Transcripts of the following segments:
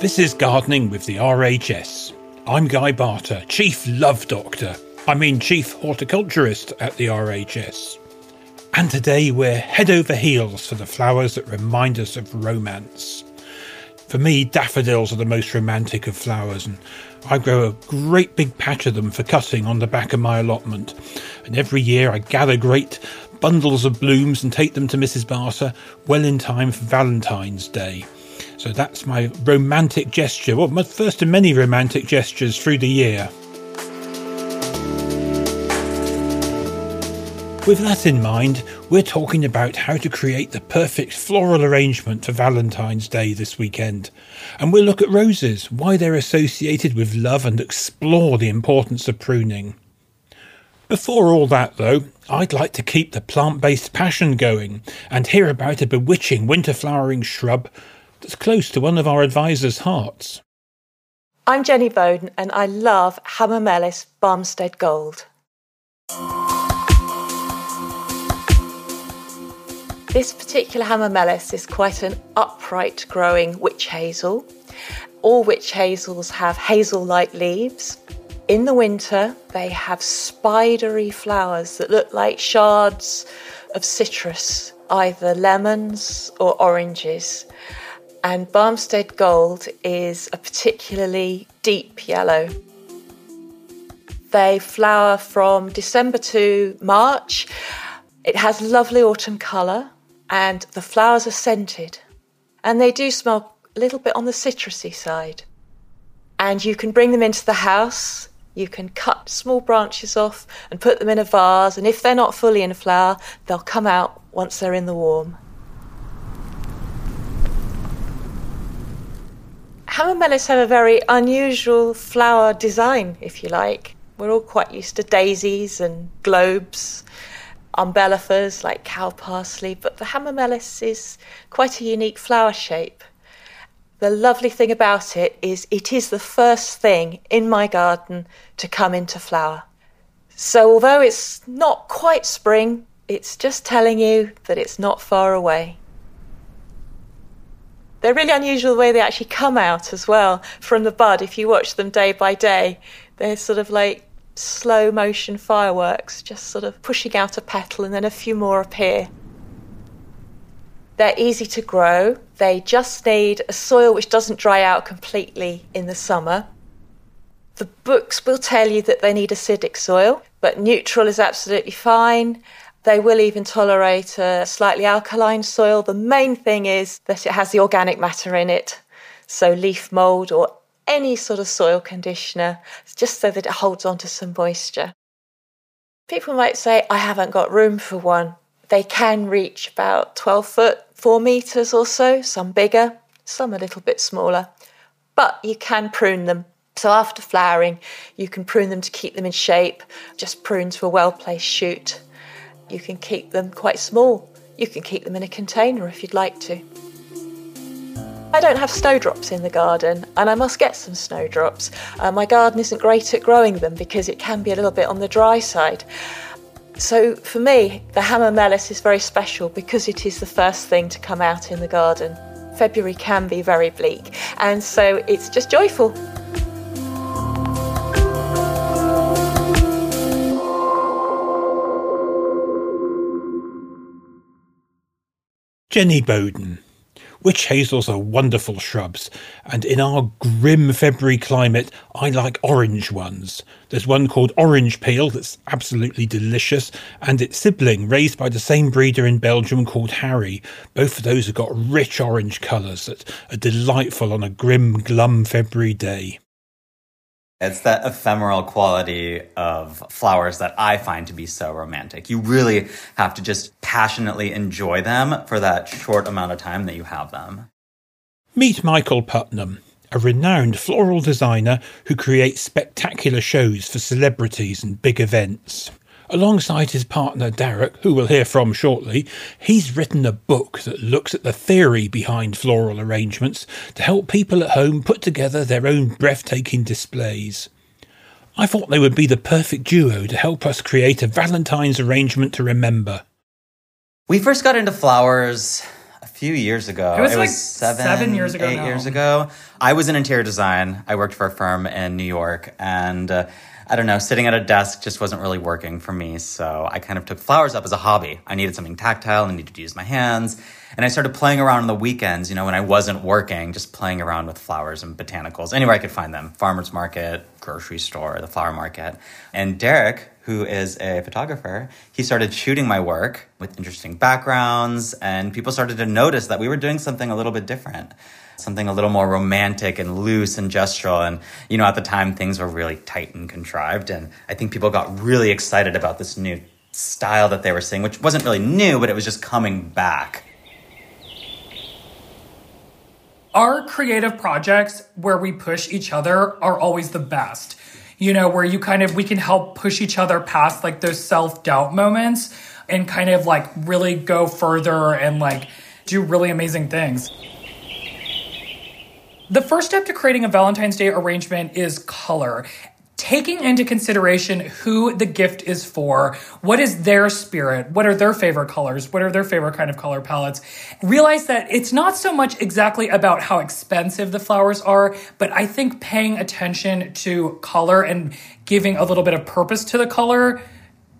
This is Gardening with the RHS. I'm Guy Barter, Chief Love Doctor. I mean, Chief Horticulturist at the RHS. And today we're head over heels for the flowers that remind us of romance. For me, daffodils are the most romantic of flowers, and I grow a great big patch of them for cutting on the back of my allotment. And every year I gather great bundles of blooms and take them to Mrs. Barter well in time for Valentine's Day. So that's my romantic gesture. Well, my first of many romantic gestures through the year. With that in mind, we're talking about how to create the perfect floral arrangement for Valentine's Day this weekend. And we'll look at roses, why they're associated with love, and explore the importance of pruning. Before all that, though, I'd like to keep the plant based passion going and hear about a bewitching winter flowering shrub that's close to one of our advisors' hearts. I'm Jenny Bowden and I love Hamamelis Barmstedt Gold. This particular Hamamelis is quite an upright growing witch hazel. All witch hazels have hazel like leaves. In the winter, they have spidery flowers that look like shards of citrus, either lemons or oranges. And Barmstedt Gold is a particularly deep yellow. They flower from December to March. It has lovely autumn colour and the flowers are scented. And they do smell a little bit on the citrusy side. And you can bring them into the house. You can cut small branches off and put them in a vase. And if they're not fully in flower, they'll come out once they're in the warm. Hamamelis have a very unusual flower design, if you like. We're all quite used to daisies and globes, umbellifers like cow parsley, but the Hamamelis is quite a unique flower shape. The lovely thing about it is it is the first thing in my garden to come into flower. So although it's not quite spring, it's just telling you that it's not far away. They're really unusual the way they actually come out as well from the bud. If you watch them day by day, they're sort of like slow motion fireworks, just sort of pushing out a petal and then a few more appear. They're easy to grow. They just need a soil which doesn't dry out completely in the summer. The books will tell you that they need acidic soil, but neutral is absolutely fine. They will even tolerate a slightly alkaline soil. The main thing is that it has the organic matter in it. So, leaf mould or any sort of soil conditioner, just so that it holds on to some moisture. People might say, I haven't got room for one. They can reach about 12 foot, 4 metres or so, some bigger, some a little bit smaller. But you can prune them. So after flowering, you can prune them to keep them in shape. Just prune to a well placed shoot. You can keep them quite small. You can keep them in a container if you'd like to. I don't have snowdrops in the garden, and I must get some snowdrops. Uh, my garden isn't great at growing them because it can be a little bit on the dry side. So for me, the Hamamelis is very special because it is the first thing to come out in the garden. February can be very bleak, and so it's just joyful. Jenny Bowden. Witch hazels are wonderful shrubs, and in our grim February climate, I like orange ones. There's one called Orange Peel that's absolutely delicious, and its sibling, raised by the same breeder in Belgium called Harry. Both of those have got rich orange colours that are delightful on a grim, glum February day. It's that ephemeral quality of flowers that I find to be so romantic. You really have to just passionately enjoy them for that short amount of time that you have them. Meet Michael Putnam, a renowned floral designer who creates spectacular shows for celebrities and big events. Alongside his partner Darroch, who we'll hear from shortly, he's written a book that looks at the theory behind floral arrangements to help people at home put together their own breathtaking displays. I thought they would be the perfect duo to help us create a Valentine's arrangement to remember. We first got into flowers a few years ago. It was like seven years ago Eight now. years ago. I was in interior design. I worked for a firm in New York, and uh, I don't know, sitting at a desk just wasn't really working for me. So I kind of took flowers up as a hobby. I needed something tactile. I needed to use my hands. And I started playing around on the weekends, you know, when I wasn't working, just playing around with flowers and botanicals anywhere I could find them farmer's market, grocery store, the flower market. And Darroch, who is a photographer, he started shooting my work with interesting backgrounds, and people started to notice that we were doing something a little bit different something a little more romantic and loose and gestural. And, you know, at the time things were really tight and contrived. And I think people got really excited about this new style that they were seeing, which wasn't really new, but it was just coming back. Our creative projects where we push each other are always the best. You know, where you kind of, we can help push each other past like those self doubt moments and kind of like really go further and like do really amazing things. The first step to creating a Valentine's Day arrangement is color. Taking into consideration who the gift is for, what is their spirit, what are their favorite colors, what are their favorite kind of color palettes. Realize that it's not so much exactly about how expensive the flowers are, but I think paying attention to color and giving a little bit of purpose to the color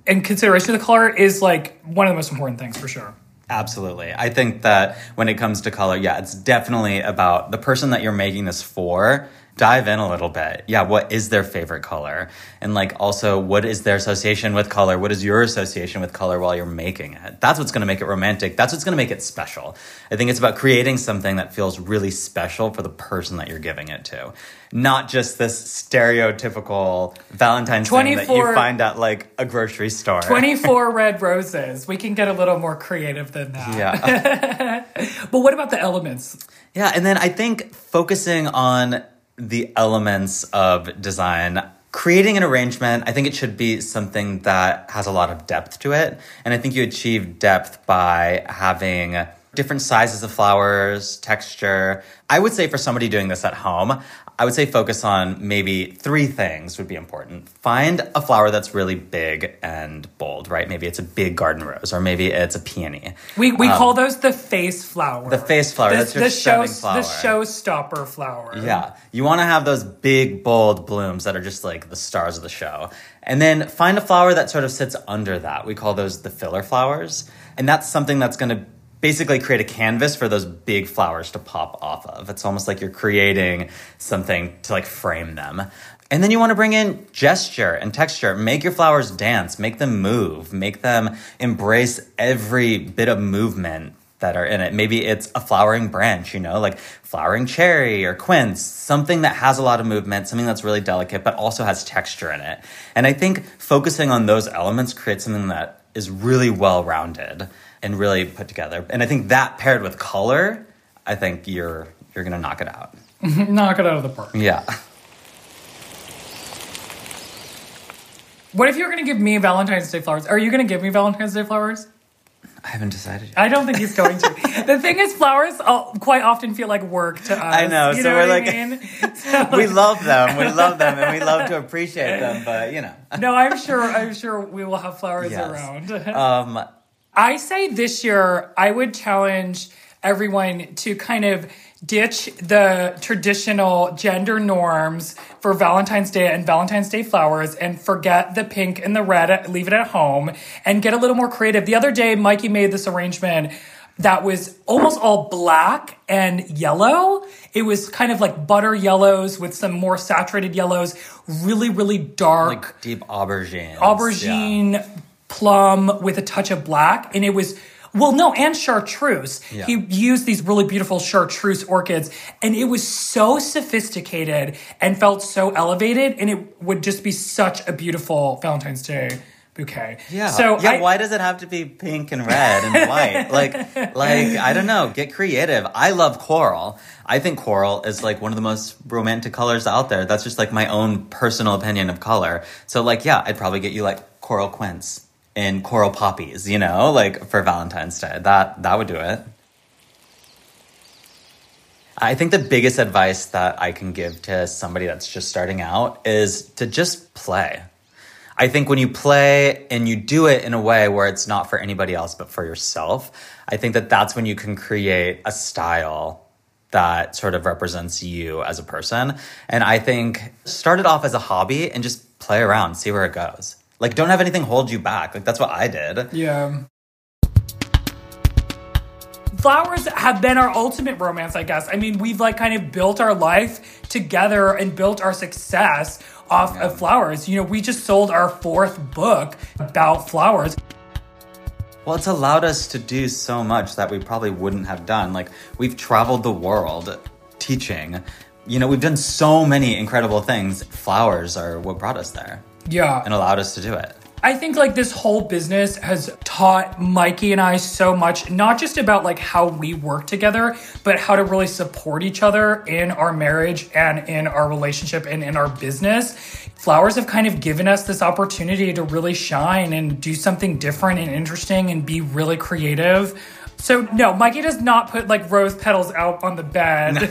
and consideration of the color is like one of the most important things for sure. Absolutely. I think that when it comes to color, yeah, it's definitely about the person that you're making this for. Dive in a little bit. Yeah, what is their favorite color? And like also, what is their association with color? What is your association with color while you're making it? That's what's going to make it romantic. That's what's going to make it special. I think it's about creating something that feels really special for the person that you're giving it to. Not just this stereotypical Valentine's thing that you 24 find at like a grocery store. 24 red roses. We can get a little more creative than that. Yeah. But what about the elements? Yeah, and then I think focusing on the elements of design, creating an arrangement, I think it should be something that has a lot of depth to it. And I think you achieve depth by having different sizes of flowers, texture. I would say for somebody doing this at home, I would say focus on maybe three things would be important. Find a flower that's really big and bold, right? Maybe it's a big garden rose, or maybe it's a peony. We, we call those the face flower. Um, The face flower, that's your the show, flower. The showstopper flower. Yeah. You want to have those big, bold blooms that are just like the stars of the show. And then find a flower that sort of sits under that. We call those the filler flowers. And that's something that's going to basically create a canvas for those big flowers to pop off of. It's almost like you're creating something to like frame them. And then you want to bring in gesture and texture. Make your flowers dance, make them move, make them embrace every bit of movement that are in it. Maybe it's a flowering branch, you know, like flowering cherry or quince, something that has a lot of movement, something that's really delicate, but also has texture in it. And I think focusing on those elements creates something that is really well rounded and really put together. And I think that paired with color, I think you're you're gonna knock it out. Knock it out of the park. Yeah. What if you're to give me Valentine's Day flowers? Are you to give me Valentine's Day flowers? I haven't decided yet. I don't think he's going to. the thing is, flowers quite often feel like work to us. I know, You so know we're like- I mean? So, We love them. We love them and we love to appreciate them, but you know. no, I'm sure. I'm sure we will have flowers Yes. around. Um I say this year, I would challenge everyone to kind of ditch the traditional gender norms for Valentine's Day and Valentine's Day flowers and forget the pink and the red, leave it at home and get a little more creative. The other day, Mikey made this arrangement. that was almost all black and yellow. It was kind of like butter yellows with some more saturated yellows, really, really dark. Like deep aubergine. Aubergine, yeah. Plum with a touch of black. And it was well, no, and chartreuse. Yeah. He used these really beautiful chartreuse orchids, and it was so sophisticated and felt so elevated, and it would just be such a beautiful Valentine's Day bouquet. Yeah. So yeah. I, why does it have to be pink and red and white? like, like I don't know. Get creative. I love coral. I think coral is like one of the most romantic colors out there. That's just like my own personal opinion of color. So like, yeah, I'd probably get you like coral quince in coral poppies, you know, like for Valentine's Day. That that would do it. I think the biggest advice that I can give to somebody that's just starting out is to just play. I think when you play and you do it in a way where it's not for anybody else but for yourself, I think that that's when you can create a style that sort of represents you as a person. And I think start it off as a hobby and just play around, see where it goes. Like, don't have anything hold you back. Like, that's what I did. Yeah. Flowers have been our ultimate romance, I guess. I mean, we've like kind of built our life together and built our success off yeah. of flowers. You know, we just sold our fourth book about flowers. Well, it's allowed us to do so much that we probably wouldn't have done. Like, we've traveled the world teaching. You know, we've done so many incredible things. Flowers are what brought us there. Yeah. And allowed us to do it. I think like this whole business has taught Mikey and I so much, not just about like how we work together, but how to really support each other in our marriage and in our relationship and in our business. Flowers have kind of given us this opportunity to really shine and do something different and interesting and be really creative so no, Mikey does not put like rose petals out on the bed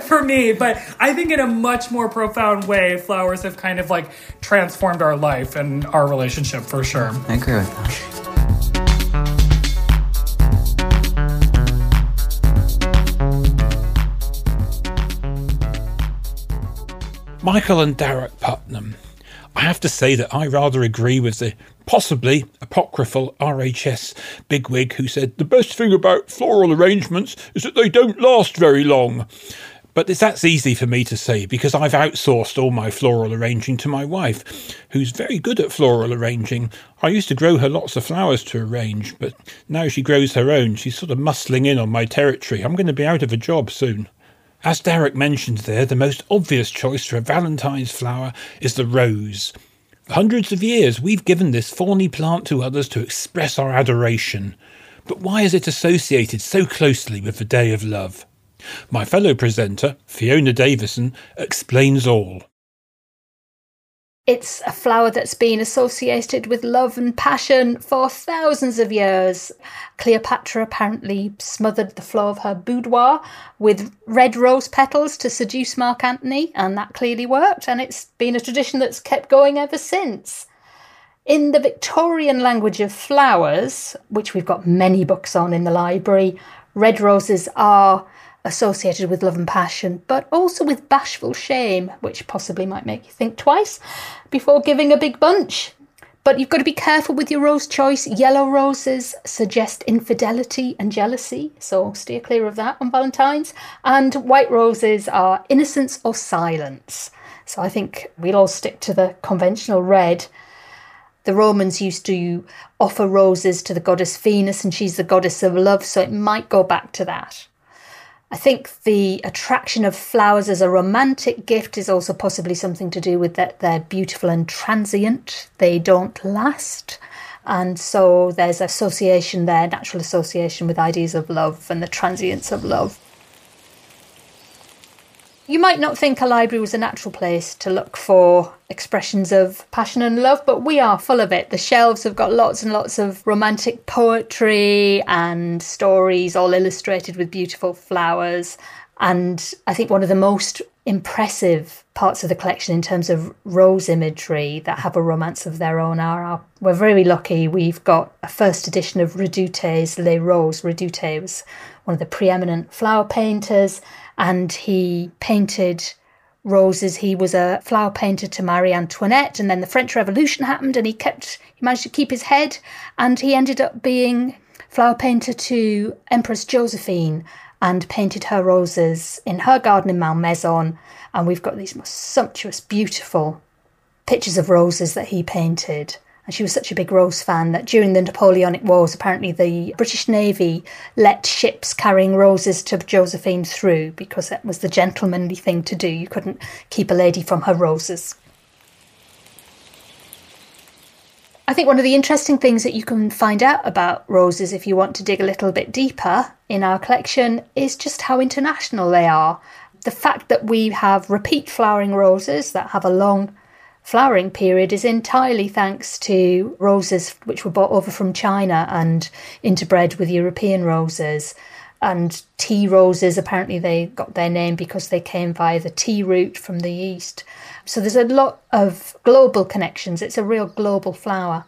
for me, but I think in a much more profound way, flowers have kind of like transformed our life and our relationship for sure. I agree with that. Michael and Darroch Putnam. I have to say that I rather agree with the possibly apocryphal RHS bigwig who said the best thing about floral arrangements is that they don't last very long. But that's easy for me to say because I've outsourced all my floral arranging to my wife, who's very good at floral arranging. I used to grow her lots of flowers to arrange, but now she grows her own. She's sort of muscling in on my territory. I'm going to be out of a job soon. As Darroch mentioned there, the most obvious choice for a Valentine's flower is the rose. For hundreds of years, we've given this thorny plant to others to express our adoration. But why is it associated so closely with the Day of Love? My fellow presenter, Fiona Davison, explains all. It's a flower that's been associated with love and passion for thousands of years. Cleopatra apparently smothered the floor of her boudoir with red rose petals to seduce Mark Antony, and that clearly worked, and it's been a tradition that's kept going ever since. In the Victorian language of flowers, which we've got many books on in the library, red roses are associated with love and passion, but also with bashful shame, which possibly might make you think twice before giving a big bunch. But you've got to be careful with your rose choice. Yellow roses suggest infidelity and jealousy, so steer clear of that on Valentine's. And white roses are innocence or silence. So I think we'll all stick to the conventional red. The Romans used to offer roses to the goddess Venus, and she's the goddess of love, so it might go back to that. I think the attraction of flowers as a romantic gift is also possibly something to do with that they're beautiful and transient, they don't last. And so there's association there, natural association with ideas of love and the transience of love. You might not think a library was a natural place to look for expressions of passion and love, but we are full of it. The shelves have got lots and lots of romantic poetry and stories, all illustrated with beautiful flowers. And I think one of the most impressive parts of the collection in terms of rose imagery that have a romance of their own are our, we're very lucky we've got a first edition of Redouté's Les Roses. Redoute was one of the preeminent flower painters and he painted roses. He was a flower painter to Marie Antoinette, and then the French Revolution happened, and he kept he managed to keep his head, and he ended up being flower painter to Empress Josephine and painted her roses in her garden in Malmaison. And we've got these most sumptuous, beautiful pictures of roses that he painted. And she was such a big rose fan that during the Napoleonic Wars, apparently the British Navy let ships carrying roses to Josephine through because that was the gentlemanly thing to do. You couldn't keep a lady from her roses. I think one of the interesting things that you can find out about roses if you want to dig a little bit deeper in our collection is just how international they are. The fact that we have repeat flowering roses that have a long flowering period is entirely thanks to roses which were brought over from China and interbred with European roses. And tea roses, apparently, they got their name because they came via the tea route from the east. So there's a lot of global connections. It's a real global flower.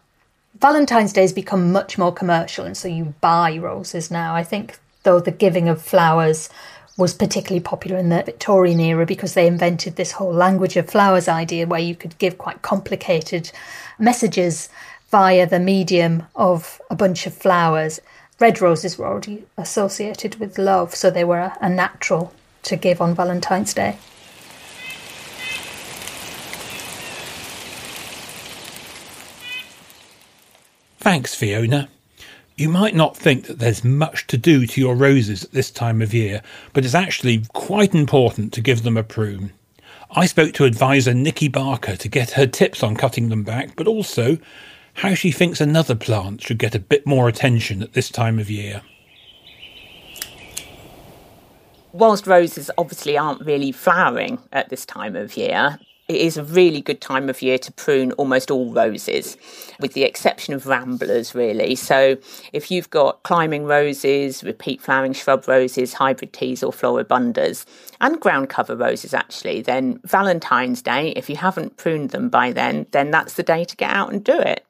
Valentine's Day has become much more commercial, and so you buy roses now. I think, though, the giving of flowers was particularly popular in the Victorian era because they invented this whole language of flowers idea where you could give quite complicated messages via the medium of a bunch of flowers. Red roses were already associated with love, so they were a natural to give on Valentine's Day. Thanks, Fiona. You might not think that there's much to do to your roses at this time of year, but it's actually quite important to give them a prune. I spoke to advisor Nikki Barker to get her tips on cutting them back, but also how she thinks another plant should get a bit more attention at this time of year. Whilst roses obviously aren't really flowering at this time of year, it is a really good time of year to prune almost all roses, with the exception of ramblers, really. So, if you've got climbing roses, repeat flowering shrub roses, hybrid teas, or floribundas, and ground cover roses, actually, then Valentine's Day, if you haven't pruned them by then, then that's the day to get out and do it.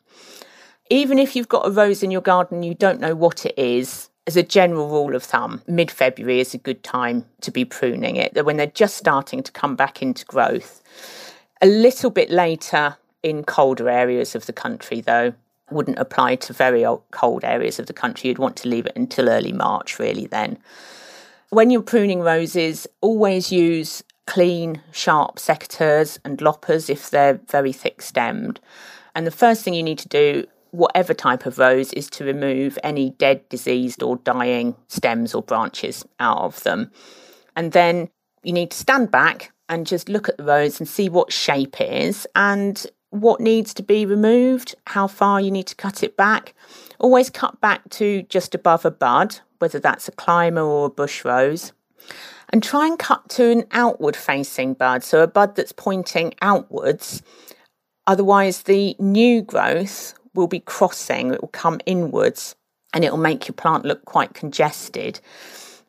Even if you've got a rose in your garden, you don't know what it is, as a general rule of thumb, mid February is a good time to be pruning it, when they're just starting to come back into growth. A little bit later in colder areas of the country, though, wouldn't apply to very cold areas of the country. You'd want to leave it until early March, really, then. When you're pruning roses, always use clean, sharp secateurs and loppers if they're very thick stemmed. And the first thing you need to do, whatever type of rose, is to remove any dead, diseased, or dying stems or branches out of them. And then you need to stand back and just look at the rose and see what shape is and what needs to be removed, how far you need to cut it back. Always cut back to just above a bud, whether that's a climber or a bush rose. And try and cut to an outward facing bud, so a bud that's pointing outwards. Otherwise, the new growth will be crossing, it will come inwards and it will make your plant look quite congested.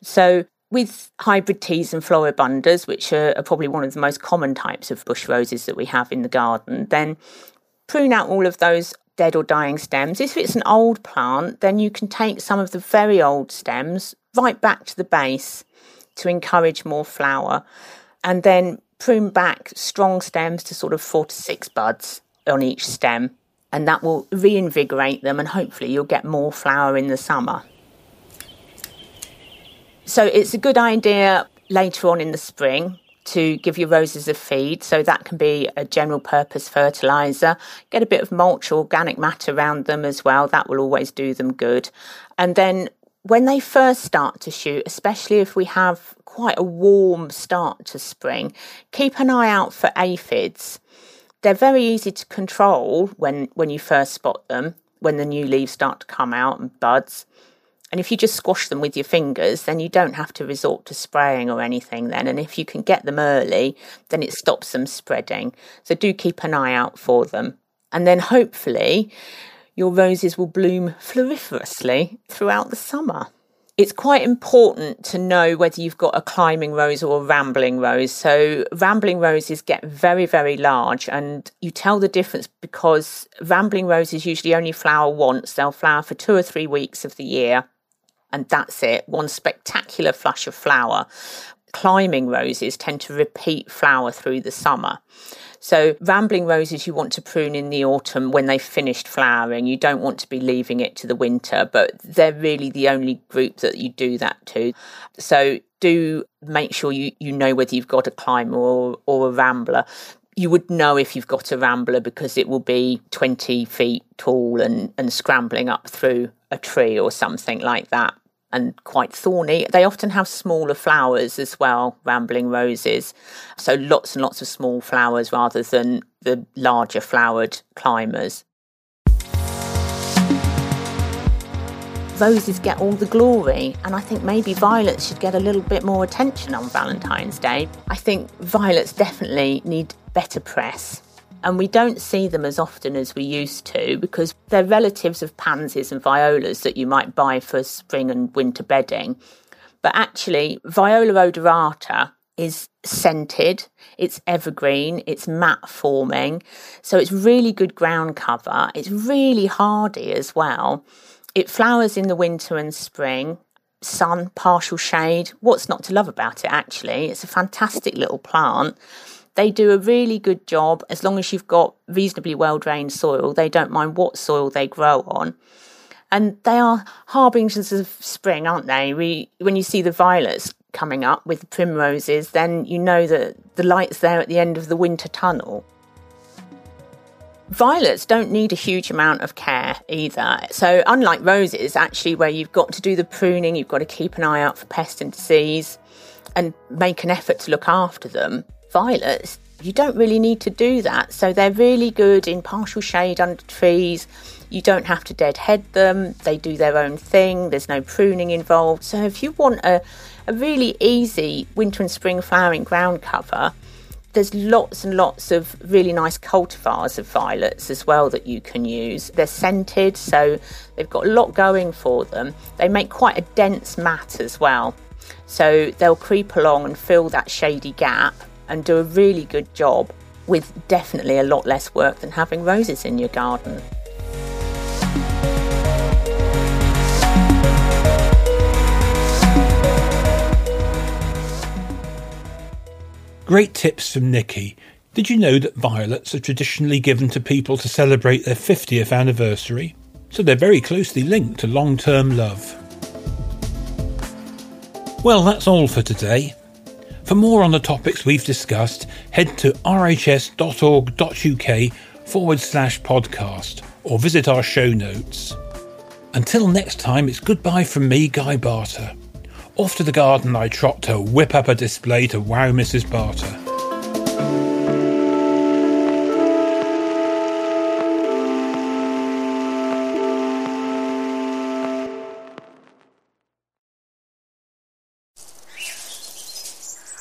So with hybrid teas and floribundas, which are, are, probably one of the most common types of bush roses that we have in the garden, then prune out all of those dead or dying stems. If it's an old plant, then you can take some of the very old stems right back to the base to encourage more flower, and then prune back strong stems to sort of four to six buds on each stem, and that will reinvigorate them, and hopefully you'll get more flower in the summer. So it's a good idea later on in the spring to give your roses a feed. So that can be a general purpose fertilizer. Get a bit of mulch or organic matter around them as well. That will always do them good. And then when they first start to shoot, especially if we have quite a warm start to spring, keep an eye out for aphids. They're very easy to control when, when you first spot them, when the new leaves start to come out and buds. And if you just squash them with your fingers, then you don't have to resort to spraying or anything then. And if you can get them early, then it stops them spreading. So do keep an eye out for them. And then hopefully your roses will bloom floriferously throughout the summer. It's quite important to know whether you've got a climbing rose or a rambling rose. So, rambling roses get very, very large, and you tell the difference because rambling roses usually only flower once. They'll flower for two or three weeks of the year, and that's it one spectacular flush of flower. climbing roses tend to repeat flower through the summer. So, rambling roses you want to prune in the autumn when they've finished flowering. You don't want to be leaving it to the winter, but they're really the only group that you do that to. So, do make sure you, you know whether you've got a climber or, or a rambler. You would know if you've got a rambler because it will be 20 feet tall and, and scrambling up through a tree or something like that and quite thorny. They often have smaller flowers as well, rambling roses. So lots and lots of small flowers rather than the larger flowered climbers. Roses get all the glory, and I think maybe violets should get a little bit more attention on Valentine's Day. I think violets definitely need better press and we don't see them as often as we used to because they're relatives of pansies and violas that you might buy for spring and winter bedding. But actually, Viola odorata is scented, it's evergreen, it's mat forming, so it's really good ground cover. It's really hardy as well. It flowers in the winter and spring, sun, partial shade. What's not to love about it, actually? It's a fantastic little plant. They do a really good job as long as you've got reasonably well drained soil. They don't mind what soil they grow on. And they are harbingers of spring, aren't they? We, when you see the violets coming up with the primroses, then you know that the light's there at the end of the winter tunnel. Violets don't need a huge amount of care either. So, unlike roses, actually, where you've got to do the pruning, you've got to keep an eye out for pest and disease and make an effort to look after them, violets, you don't really need to do that. So they're really good in partial shade under trees. You don't have to deadhead them. They do their own thing. There's no pruning involved. So if you want a, a really easy winter and spring flowering ground cover, there's lots and lots of really nice cultivars of violets as well that you can use. They're scented, so they've got a lot going for them. They make quite a dense mat as well. So they'll creep along and fill that shady gap and do a really good job with definitely a lot less work than having roses in your garden. Great tips from Nikki. Did you know that violets are traditionally given to people to celebrate their 50th anniversary? So they're very closely linked to long term love. Well, that's all for today. For more on the topics we've discussed, head to rhs.org.uk forward slash podcast or visit our show notes. Until next time, it's goodbye from me, Guy Barter. Off to the garden I trot to whip up a display to wow Mrs. Barter.